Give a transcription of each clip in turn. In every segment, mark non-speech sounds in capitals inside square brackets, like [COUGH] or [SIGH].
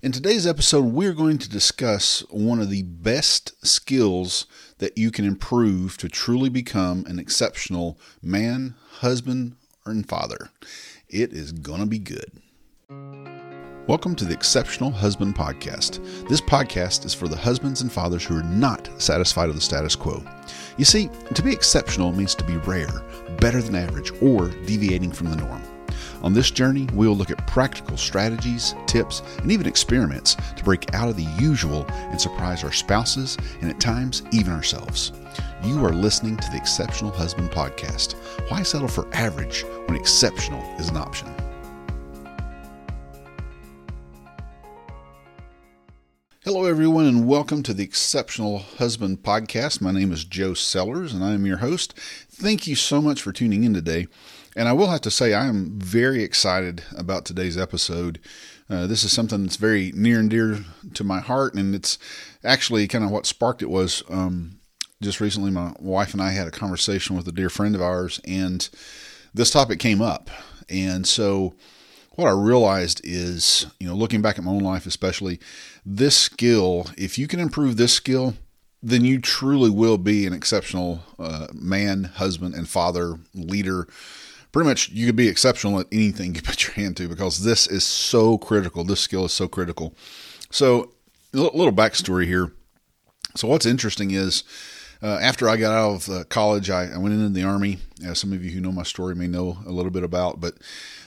In today's episode, we're going to discuss one of the best skills that you can improve to truly become an exceptional man, husband, and father. It is going to be good. Welcome to the Exceptional Husband Podcast. This podcast is for the husbands and fathers who are not satisfied with the status quo. You see, to be exceptional means to be rare, better than average, or deviating from the norm. On this journey, we will look at practical strategies, tips, and even experiments to break out of the usual and surprise our spouses and at times even ourselves. You are listening to the Exceptional Husband Podcast. Why settle for average when exceptional is an option? Hello, everyone, and welcome to the Exceptional Husband Podcast. My name is Joe Sellers, and I am your host. Thank you so much for tuning in today. And I will have to say, I am very excited about today's episode. Uh, this is something that's very near and dear to my heart, and it's actually kind of what sparked it was um, just recently. My wife and I had a conversation with a dear friend of ours, and this topic came up. And so, what I realized is, you know, looking back at my own life, especially this skill, if you can improve this skill, then you truly will be an exceptional uh, man, husband, and father, leader pretty much you could be exceptional at anything [LAUGHS] you put your hand to because this is so critical. This skill is so critical. So, a little backstory here. So, what's interesting is uh, after I got out of uh, college, I, I, went into the army. As some of you who know my story may know a little bit about, but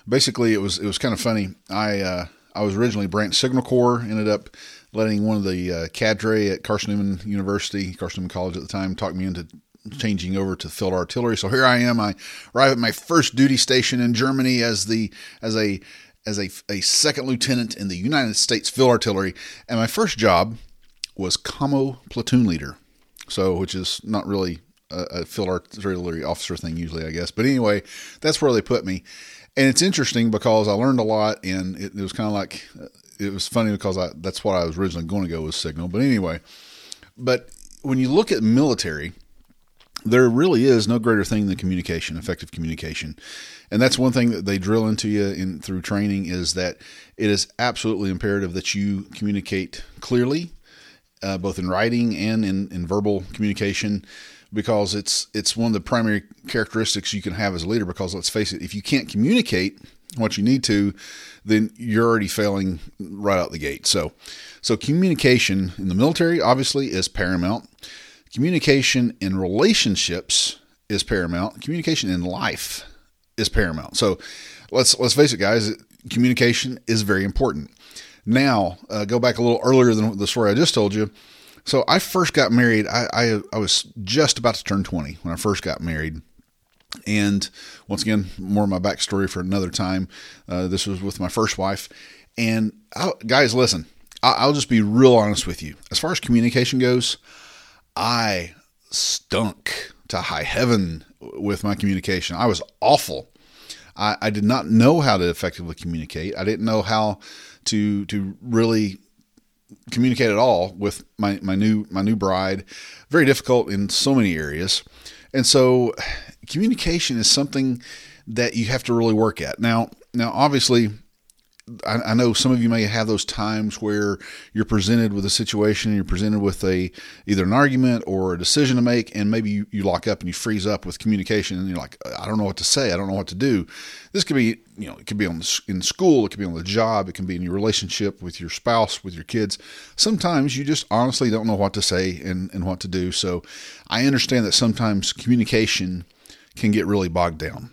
basically, it was it was kind of funny. I uh, I was originally branch signal corps. Ended up letting one of the uh, cadre at Carson Newman University, Carson Newman College at the time, talk me into changing over to field artillery. So here I am. I arrive at my first duty station in Germany as the as a as a, a second lieutenant in the United States Field Artillery, and my first job was commo platoon leader. So, which is not really a, a field artillery officer thing usually, I guess. But anyway, that's where they put me, and it's interesting because I learned a lot, and it, it was kind of like uh, it was funny because I, that's what I was originally going to go with signal. But anyway, but when you look at military, there really is no greater thing than communication, effective communication. And that's one thing that they drill into you in through training is that it is absolutely imperative that you communicate clearly, uh, both in writing and in, in verbal communication, because it's it's one of the primary characteristics you can have as a leader. Because let's face it, if you can't communicate what you need to, then you're already failing right out the gate. So, so communication in the military obviously is paramount communication in relationships is paramount. Communication in life is paramount. So let's let's face it, guys. Communication is very important. Now, uh, go back a little earlier than the story I just told you. So I first got married. I, I, I was just about to turn twenty when I first got married. And once again, more of my backstory for another time. Uh, this was with my first wife. And I'll, guys, listen, I'll just be real honest with you. As far as communication goes, I stunk to high heaven with my communication. I was awful. I, I did not know how to effectively communicate. I didn't know how to to really communicate at all with my, my new my new bride. Very difficult in so many areas. And so communication is something that you have to really work at. Now now obviously I, I, know some of you may have those times where you're presented with a situation, you're presented with a either an argument or a decision to make, and maybe you, you lock up and you freeze up with communication, and you're like, I don't know what to say, I don't know what to do. This could be, you know, it could be on the, in school, it could be on the job, it can be in your relationship with your spouse, with your kids. Sometimes you just honestly don't know what to say and, and what to do. So I understand that sometimes communication can get really bogged down.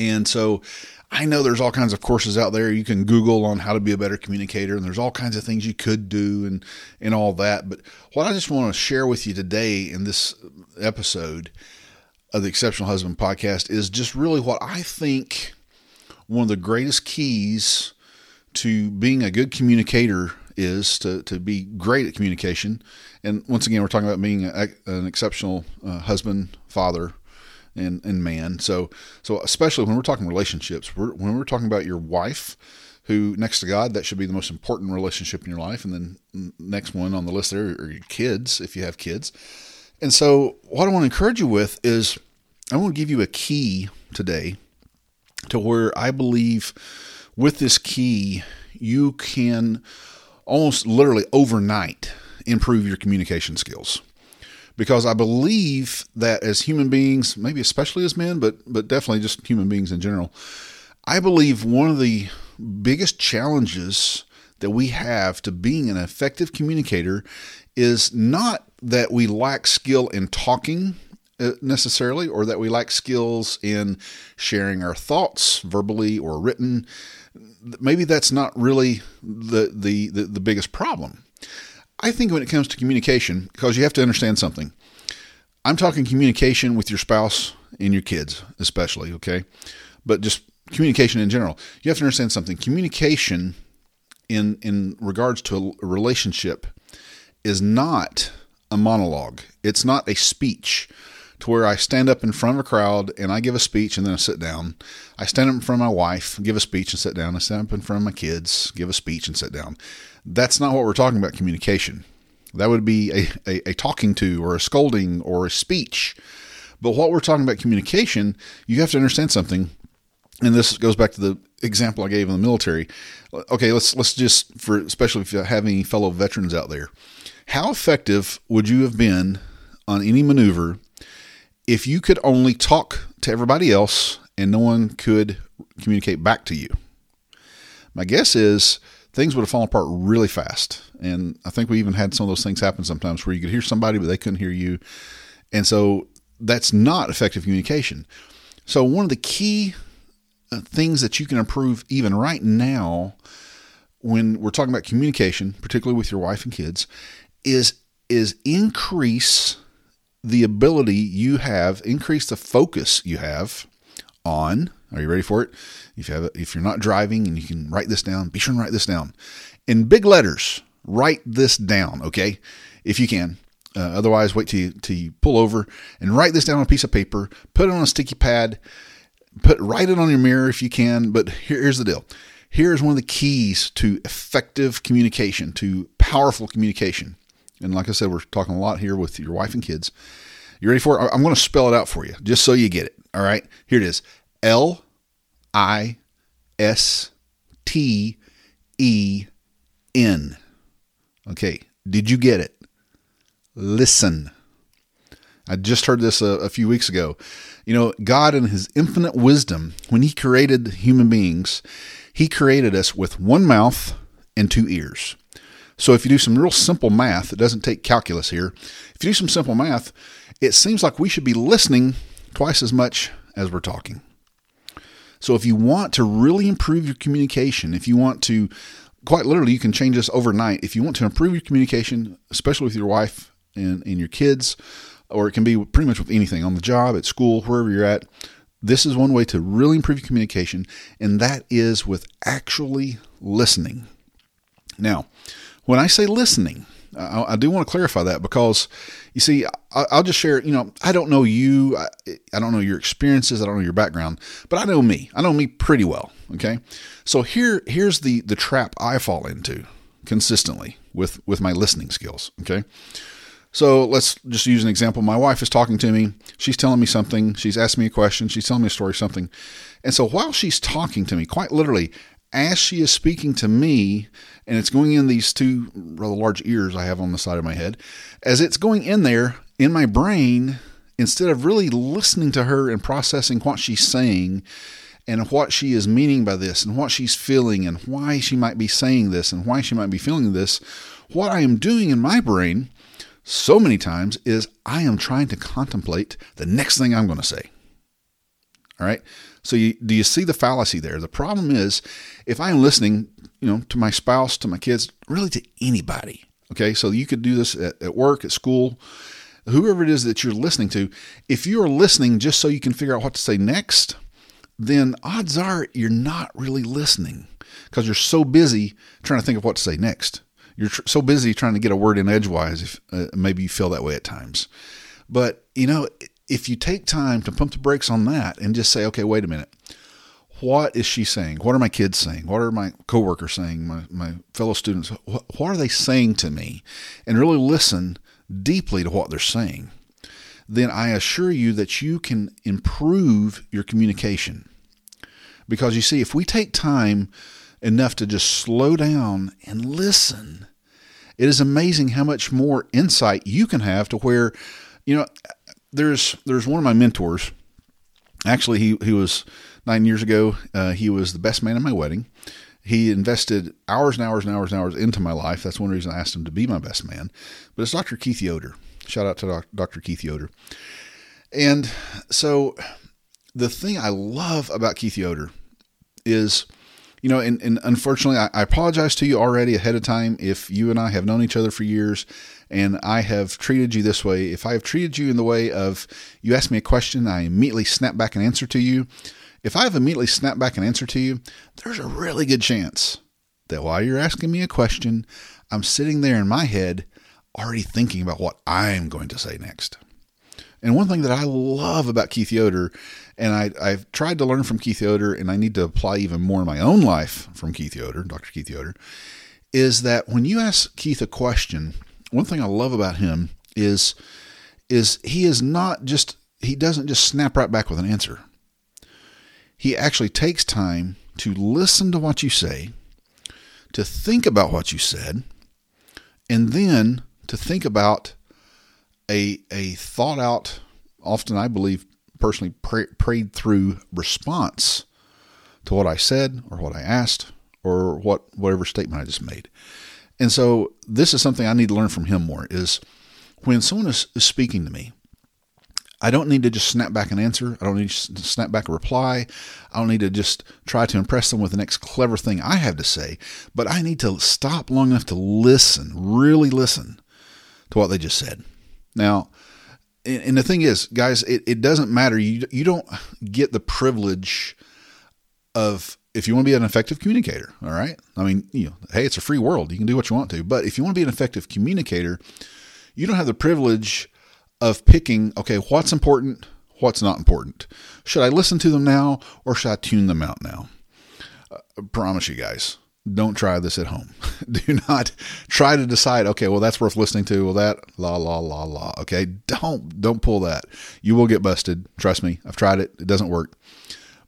And so I know there's all kinds of courses out there you can Google on how to be a better communicator, and there's all kinds of things you could do and and all that. But what I just want to share with you today in this episode of the Exceptional Husband podcast is just really what I think one of the greatest keys to being a good communicator is to, to be great at communication. And once again, we're talking about being a, an exceptional uh, husband, father, and, and man. So so especially when we're talking relationships, we're, when we're talking about your wife, who next to God, that should be the most important relationship in your life, and then next one on the list there are your kids if you have kids. And so what I want to encourage you with is I want to give you a key today to where I believe with this key you can almost literally overnight improve your communication skills. Because I believe that as human beings, maybe especially as men, but but definitely just human beings in general, I believe one of the biggest challenges that we have to being an effective communicator is not that we lack skill in talking uh, necessarily or that we lack skills in sharing our thoughts verbally or written. Maybe that's not really the, the the, the biggest problem i think when it comes to communication because you have to understand something. I'm talking communication with your spouse and your kids especially okay? But just communication in general. You have to understand something. Communication in in regards to a relationship is not a monologue. It's not a speech to where I stand up in front of a crowd and I give a speech and then I sit down. I stand up in front of my wife, give a speech and sit down. I stand up in front of my kids, give a speech and sit down. That's not what we're talking about communication. That would be a, a, a talking to or a scolding or a speech. But what we're talking about communication, you have to understand something. And this goes back to the example I gave in the military. Okay, let's let's just for especially if you have any fellow veterans out there how effective would you have been on any maneuver if you could only talk to everybody else and no one could communicate back to you? My guess is things would have fallen apart really fast. And I think we even had some of those things happen sometimes where you could hear somebody, but they couldn't hear you. And so that's not effective communication. So, one of the key uh, things that you can improve even right now when we're talking about communication, particularly with your wife and kids, is is increase the ability you have, increase the focus you have on. Are you ready for it? If you have, if you're not driving and you can write this down, be sure and write this down in big letters. Write this down, okay? If you can. Uh, otherwise, wait till you, till you pull over and write this down on a piece of paper. Put it on a sticky pad. Put write it on your mirror if you can. But here, here's the deal. Here's one of the keys to effective communication, to powerful communication. And like I said, we're talking a lot here with your wife and kids. You ready for it? I'm going to spell it out for you just so you get it. All right. Here it is L I S T E N. Okay. Did you get it? Listen. I just heard this a, a, few weeks ago. You know, God, in His infinite wisdom, when He created human beings, He created us with one mouth and two ears. So if you do some real simple math, it doesn't take calculus here. If you do some simple math, it seems like we should be listening twice as much as we're talking. So if you want to really improve your communication, if you want to quite literally you can change this overnight. If you want to improve your communication, especially with your wife and, and your kids, or it can be pretty much with anything on the job, at school, wherever you're at. This is one way to really improve your communication, and that is with actually listening. Now, when I say listening, I, I, do want to clarify that because you see, I, will just share. You know, I don't know you. I, I, don't know your experiences. I don't know your background, but I know me. I know me pretty well. Okay, so here, here's the the trap I fall into consistently with with my listening skills. Okay. So let's just use an example. My wife is talking to me. She's telling me something. She's asking me a question. She's telling me a story, something. And so while she's talking to me, quite literally, as she is speaking to me, and it's going in these two rather large ears I have on the side of my head, as it's going in there in my brain, instead of really listening to her and processing what she's saying and what she is meaning by this and what she's feeling and why she might be saying this and why she might be feeling this, what I am doing in my brain so many times is I am trying to contemplate the next thing I'm going to say. All right. So you, do you see the fallacy there? The problem is if I am listening, you know, to my spouse, to my kids, really to anybody. Okay. So you could do this at, at work, at school, whoever it is that you're listening to. If you are listening just so you can figure out what to say next, then odds are you're not really listening because you're so busy trying to think of what to say next. You're tr- so busy trying to get a word in edgewise. If uh, maybe you feel that way at times, but you know if you take time to pump the brakes on that and just say, okay, wait a minute, what is she saying? What are my kids saying? What are my coworkers saying? My, my fellow students? What, what are they saying to me? And really listen deeply to what they're saying. Then I assure you that you can improve your communication. Because you see, if we take time enough to just slow down and listen, it is amazing how much more insight you can have to where, you know, there's there's one of my mentors. Actually, he he was nine years ago. Uh, he was the best man at my wedding. He invested hours and hours and hours and hours into my life. That's one reason I asked him to be my best man. But it's Dr. Keith Yoder. Shout out to Dr. Keith Yoder. And so the thing I love about Keith Yoder is, you know, and, and unfortunately, I, I, apologize to you already ahead of time if you and I have known each other for years and I have treated you this way. If I have treated you in the way of you ask me a question, I immediately snap back an answer to you. If I have immediately snapped back an answer to you, there's a really good chance that while you're asking me a question, I'm sitting there in my head already thinking about what I'm going to say next. And one thing that I love about Keith Yoder, and I, have tried to learn from Keith Yoder, and I need to apply even more in my own life from Keith Yoder, Dr. Keith Yoder, is that when you ask Keith a question, one thing I love about him is is he is not just he doesn't just snap right back with an answer. He actually takes time to listen to what you say, to think about what you said, and then to think about a a thought out, often I believe personally pray, prayed through response to what I said or what I asked or what whatever statement I just made. And so this is something I need to learn from him more is when someone is, is speaking to me, I don't need to just snap back an answer. I don't need to snap back a reply. I don't need to just try to impress them with the next clever thing I have to say. But I need to stop long enough to listen, really listen to what they just said. Now, and the thing is, guys, it, it doesn't matter. You, you don't get the privilege of, if you want to be an effective communicator, all right? I mean, you know, hey, it's a free world. You can do what you want to. But if you want to be an effective communicator, you don't have the privilege of picking, okay, what's important, what's not important. Should I listen to them now or should I tune them out now? Uh, I promise you guys, don't try this at home. [LAUGHS] Do not try to decide, okay, well that's worth listening to. Well that la la la la. Okay? Don't don't pull that. You will get busted. Trust me. I've tried it. It doesn't work.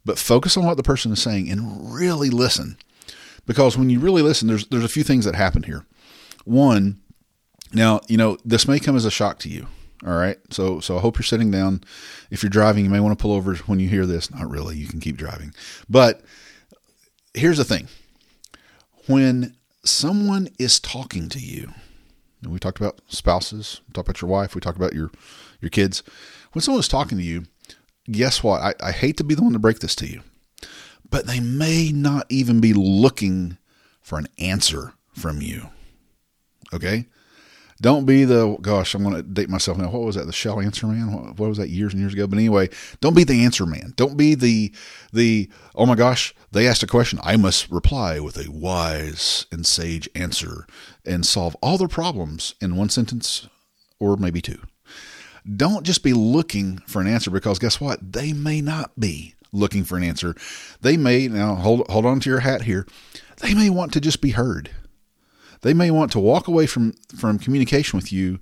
But focus on what the person is saying and really listen. Because when you really listen, there's there's a few things that happen here. One, now, you know, this may come as a shock to you. All right. So so I hope you're sitting down. If you're driving, you may want to pull over when you hear this. Not really. You can keep driving. But here's the thing. When someone is talking to you, and we talked about spouses, we talked about your wife, we talked about your your kids. When someone's talking to you, guess what? I, I hate to be the one to break this to you, but they may not even be looking for an answer from you. Okay? Don't be the gosh. I'm going to date myself now. What was that? The shell answer man. What, what, was that years and years ago? But anyway, don't be the answer man. Don't be the the oh my gosh. They asked a question. I must reply with a wise and sage answer and solve all their problems in one sentence or maybe two. Don't just be looking for an answer because guess what? They may not be looking for an answer. They may now hold hold on to your hat here. They may want to just be heard. They may want to walk away from from communication with you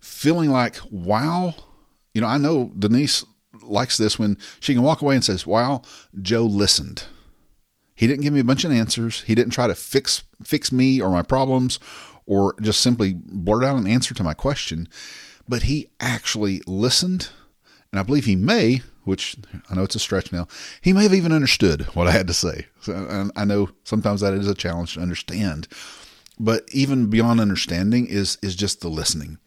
feeling like, "Wow, you know, I know Denise likes this when she can walk away and says, "Wow, Joe listened." He didn't give me a bunch of answers. He didn't try to fix fix me or my problems or just simply blurt out an answer to my question, but he actually listened. And I believe he may, which I know it's a stretch now, he may have even understood what I had to say. So, I know sometimes that is a challenge to understand but even beyond understanding is is just the listening.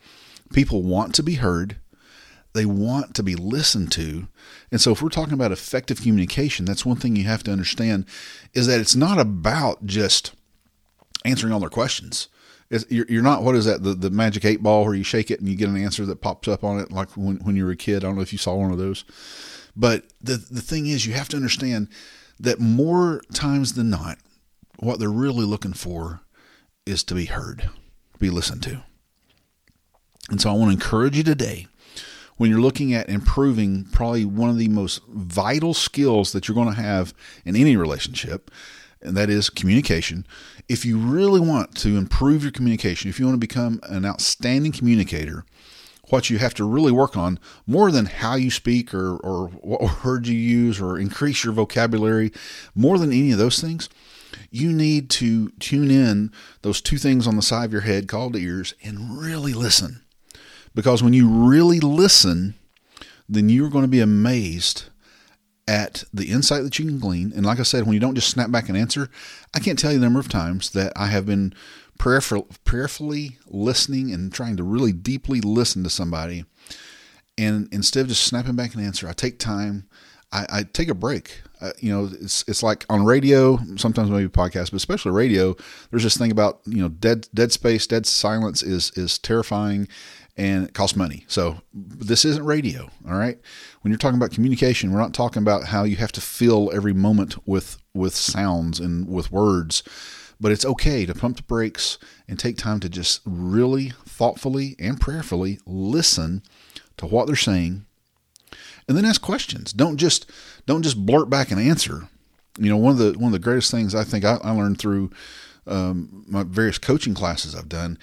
People want to be heard. They want to be listened to. And so if we're talking about effective communication, that's one thing you have to understand is that it's not about just answering all their questions. You're, you're not what is that the, the magic eight ball where you shake it and you get an answer that pops up on it like when, when you were a kid i don't know if you saw one of those but the, the thing is you have to understand that more times than not what they're really looking for is to be heard, to be listened to. And so I want to encourage you today when you're looking at improving probably one of the most vital skills that you're going to have in any relationship, and that is communication. If you really want to improve your communication, if you want to become an outstanding communicator, what you have to really work on more than how you speak or, or what words you use or increase your vocabulary, more than any of those things, you need to tune in those two things on the side of your head called ears and really listen. Because when you really listen, then you're going to be amazed at the insight that you can glean. And like I said, when you don't just snap back and answer, I can't tell you the number of times that I have been prayerful, prayerfully listening and trying to really deeply listen to somebody. And instead of just snapping back and answer, I take time, I, I take a break. Uh, you know, it's it's like on radio, sometimes maybe podcast, but especially radio. There's this thing about you know dead dead space, dead silence is is terrifying, and it costs money. So this isn't radio, all right. When you're talking about communication, we're not talking about how you have to fill every moment with with sounds and with words, but it's okay to pump the brakes and take time to just really thoughtfully and prayerfully listen to what they're saying and then ask questions. Don't just don't just blurt back an answer. You know, one of the one of the greatest things I think I, I learned through um, my various coaching classes I've done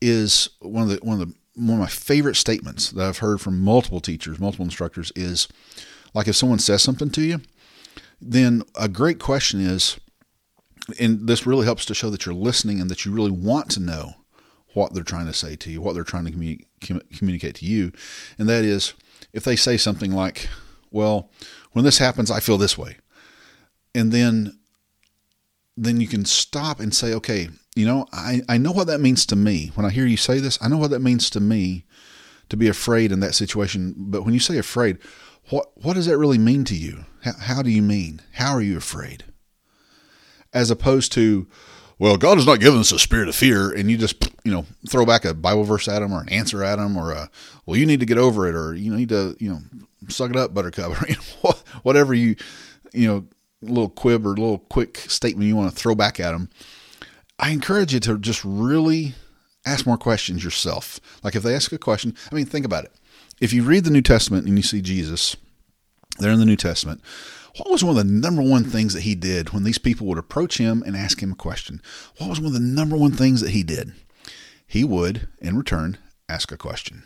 is one of the one of the one of my favorite statements that I've heard from multiple teachers, multiple instructors is like if someone says something to you, then a great question is, and this really helps to show that you're listening and that you really want to know what they're trying to say to you, what they're trying to communi- communicate to you, and that is, if they say something like, well, when this happens, I feel this way. And then then you can stop and say, okay, you know, I, I know what that means to me. When I hear you say this, I know what that means to me to be afraid in that situation. But when you say afraid, what what does that really mean to you? How, how do you mean? How are you afraid? As opposed to, well, God has not given us a spirit of fear, and you just you know throw back a Bible verse at them or an answer at them or a well, you need to get over it or you need to you know suck it up, Buttercup, [LAUGHS] or you know, whatever you you know little quib or little quick statement you want to throw back at them. I encourage you to just really ask more questions yourself. Like if they ask a question, I mean, think about it. If you read the New Testament and you see Jesus there in the New Testament, what was one of the number one things that he did when these people would approach him and ask him a question? What was one of the number one things that he did? He would, in return, ask a question.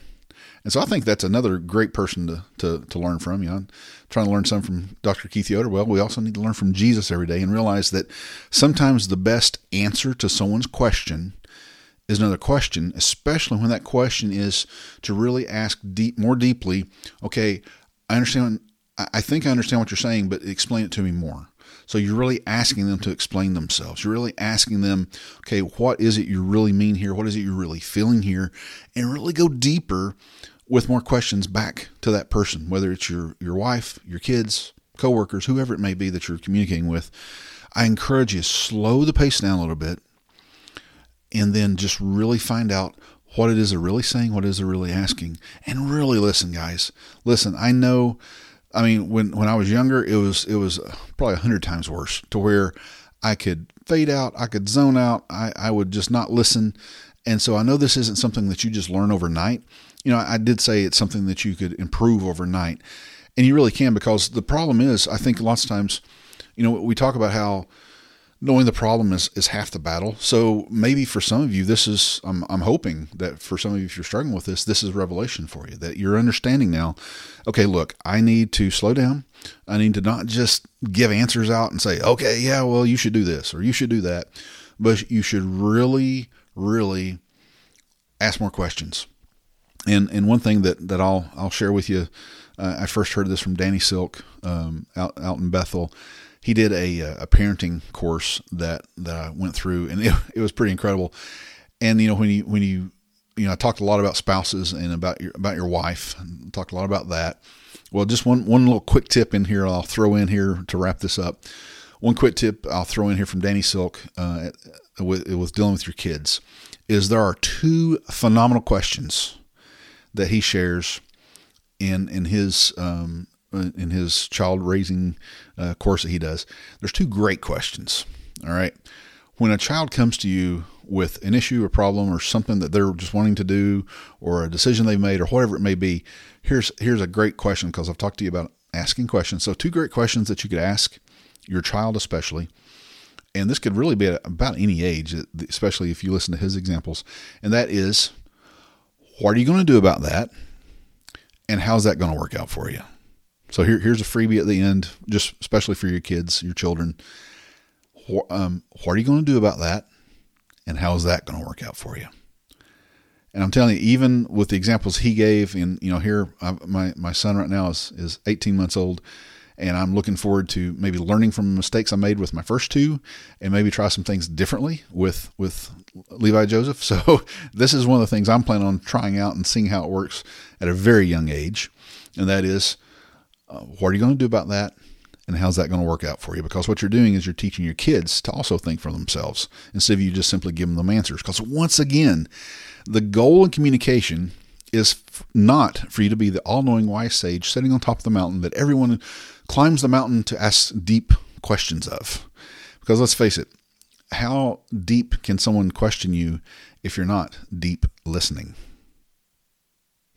And so I think that's another great person to, to, to learn from. You know, I'm trying to learn some from Dr. Keith Yoder. Well, we also need to learn from Jesus every day and realize that sometimes the best answer to someone's question is another question, especially when that question is to really ask deep, more deeply. Okay, I understand I think I understand what you're saying, but explain it to me more. So you're really asking them to explain themselves. You're really asking them, okay, what is it you really mean here? What is it you're really feeling here? And really go deeper with more questions back to that person, whether it's your, your wife, your kids, coworkers, whoever it may be that you're communicating with. I encourage you slow the pace down a little bit and then just really find out what it is they're really saying, what it is they're really asking, and really listen, guys. Listen, I know I mean, when when I was younger, it was it was probably a hundred times worse. To where I could fade out, I could zone out, I, I would just not listen. And so I know this isn't something that you just learn overnight. You know, I did say it's something that you could improve overnight, and you really can because the problem is, I think lots of times, you know, we talk about how knowing the problem is, is half the battle. So maybe for some of you, this is, I'm, I'm hoping that for some of you, if you're struggling with this, this is revelation for you, that you're understanding now, okay, look, I need to slow down. I need to not just give answers out and say, okay, yeah, well, you should do this or you should do that. But you should really, really ask more questions. And, and one thing that, that I'll, I'll share with you, uh, I first heard this from Danny Silk um, out, out in Bethel he did a, uh, a parenting course that, that I went through and [LAUGHS] it, it was pretty incredible. And, you know, when you, when you, you know, I talked a lot about spouses and about your, about your wife and talked a lot about that. Well, just one, one little quick tip in here, I'll throw in here to wrap this up. One quick tip I'll throw in here from Danny Silk uh, with, with dealing with your kids is there are two phenomenal questions that he shares in in his um, in his child raising uh, course that he does, there's two great questions. All right. When a child comes to you with an issue, a problem, or something that they're just wanting to do, or a decision they've made, or whatever it may be, here's here's a great question because I've talked to you about asking questions. So two great questions that you could ask your child, especially, and this could really be at about any age, especially if you listen to his examples, and that is, what are you going to do about that, and how's that going to work out for you? So here, here's a freebie at the end, just especially for your kids, your children. um, what are you going to do about that? And how is that going to work out for you? And I'm telling you, even with the examples he gave, and you know, here I, my my son right now is is 18 months old, and I'm looking forward to maybe learning from mistakes I made with my first two, and maybe try some things differently with with Levi Joseph. [LAUGHS] So this is one of the things I'm planning on trying out and seeing how it works at a very young age, and that is, uh, what are you going to do about that? And how's that going to work out for you? Because what you're doing is you're teaching your kids to also think for themselves instead of you just simply giving them answers. Because once again, the goal in communication is not for you to be the all knowing wise sage sitting on top of the mountain that everyone climbs the mountain to ask deep questions of. Because let's face it, how deep can someone question you if you're not deep listening?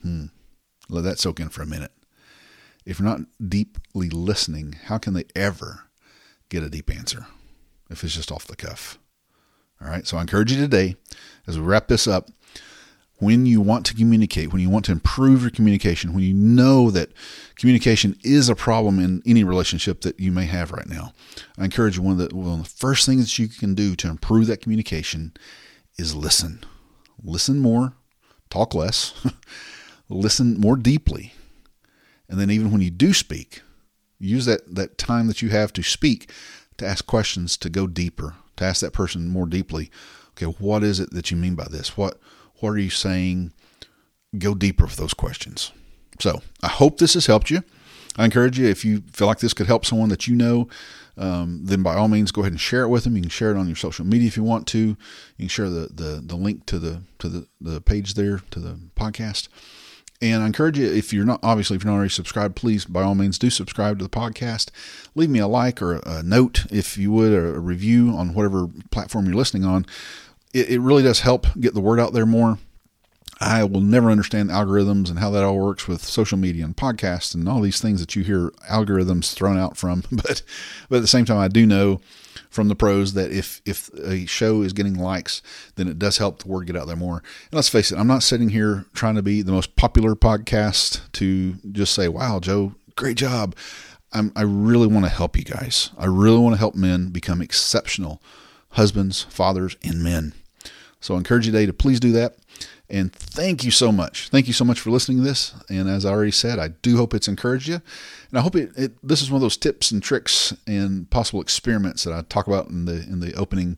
Hmm. Let that soak in for a minute. If you're not deeply listening, how can they ever get a deep answer if it's just off the cuff? All right. So I encourage you today, as we wrap this up, when you want to communicate, when you want to improve your communication, when you know that communication is a problem in any relationship that you may have right now, I encourage you one of the, one of the first things that you can do to improve that communication is listen. Listen more, talk less, [LAUGHS] listen more deeply. And then even when you do speak, use that, that time that you have to speak to ask questions, to go deeper, to ask that person more deeply. Okay, what is it that you mean by this? What what are you saying? Go deeper with those questions. So I hope this has helped you. I encourage you, if you feel like this could help someone that you know, um, then by all means go ahead and share it with them. You can share it on your social media if you want to. You can share the, the, the link to the to the, the page there to the podcast. And I encourage you, if you're not obviously if you're not already subscribed, please by all means do subscribe to the podcast. Leave me a like or a note if you would, or a review on whatever platform you're listening on it, it really does help get the word out there more. I will never understand algorithms and how that all works with social media and podcasts and all these things that you hear algorithms thrown out from. [LAUGHS] But but at the same time, I do know from the pros that if if a show is getting likes, then it does help the word get out there more. And let's face it, I'm not sitting here trying to be the most popular podcast to just say, "Wow, Joe, great job." I'm, I really want to help you guys. I really want to help men become exceptional husbands, fathers, and men. So I encourage you today to please do that. And thank you so much. Thank you so much for listening to this. And as I already said, I do hope it's encouraged you. And I hope it, it this is one of those tips and tricks and possible experiments that I talk about in the in the opening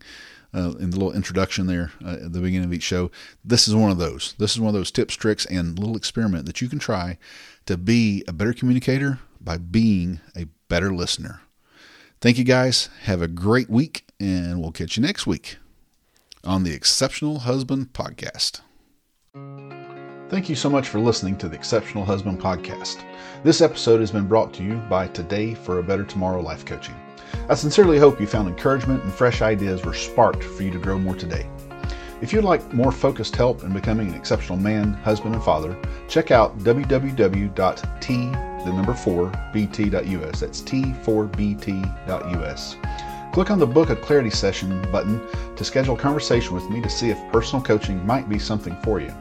uh, in the little introduction there uh, at the beginning of each show. This is one of those. This is one of those tips, tricks, and little experiment that you can try to be a better communicator by being a better listener. Thank you guys. Have a great week, and we'll catch you next week on the Exceptional Husband Podcast. Thank you so much for listening to the Exceptional Husband Podcast. This episode has been brought to you by Today for a Better Tomorrow Life Coaching. I sincerely hope you found encouragement and fresh ideas were sparked for you to grow more today. If you'd like more focused help in becoming an exceptional man, husband, and father, check out www.t the number 4 bt.us. That's t4bt.us. Click on the Book a Clarity Session button to schedule a conversation with me to see if personal coaching might be something for you.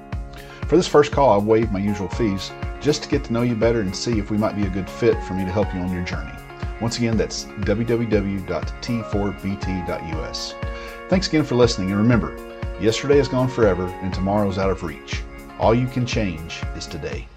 For this first call, I'll waive my usual fees just to get to know you better and see if we might be a good fit for me to help you on your journey. Once again, that's www.t4bt.us. Thanks again for listening, and remember, yesterday is gone forever and tomorrow is out of reach. All you can change is today.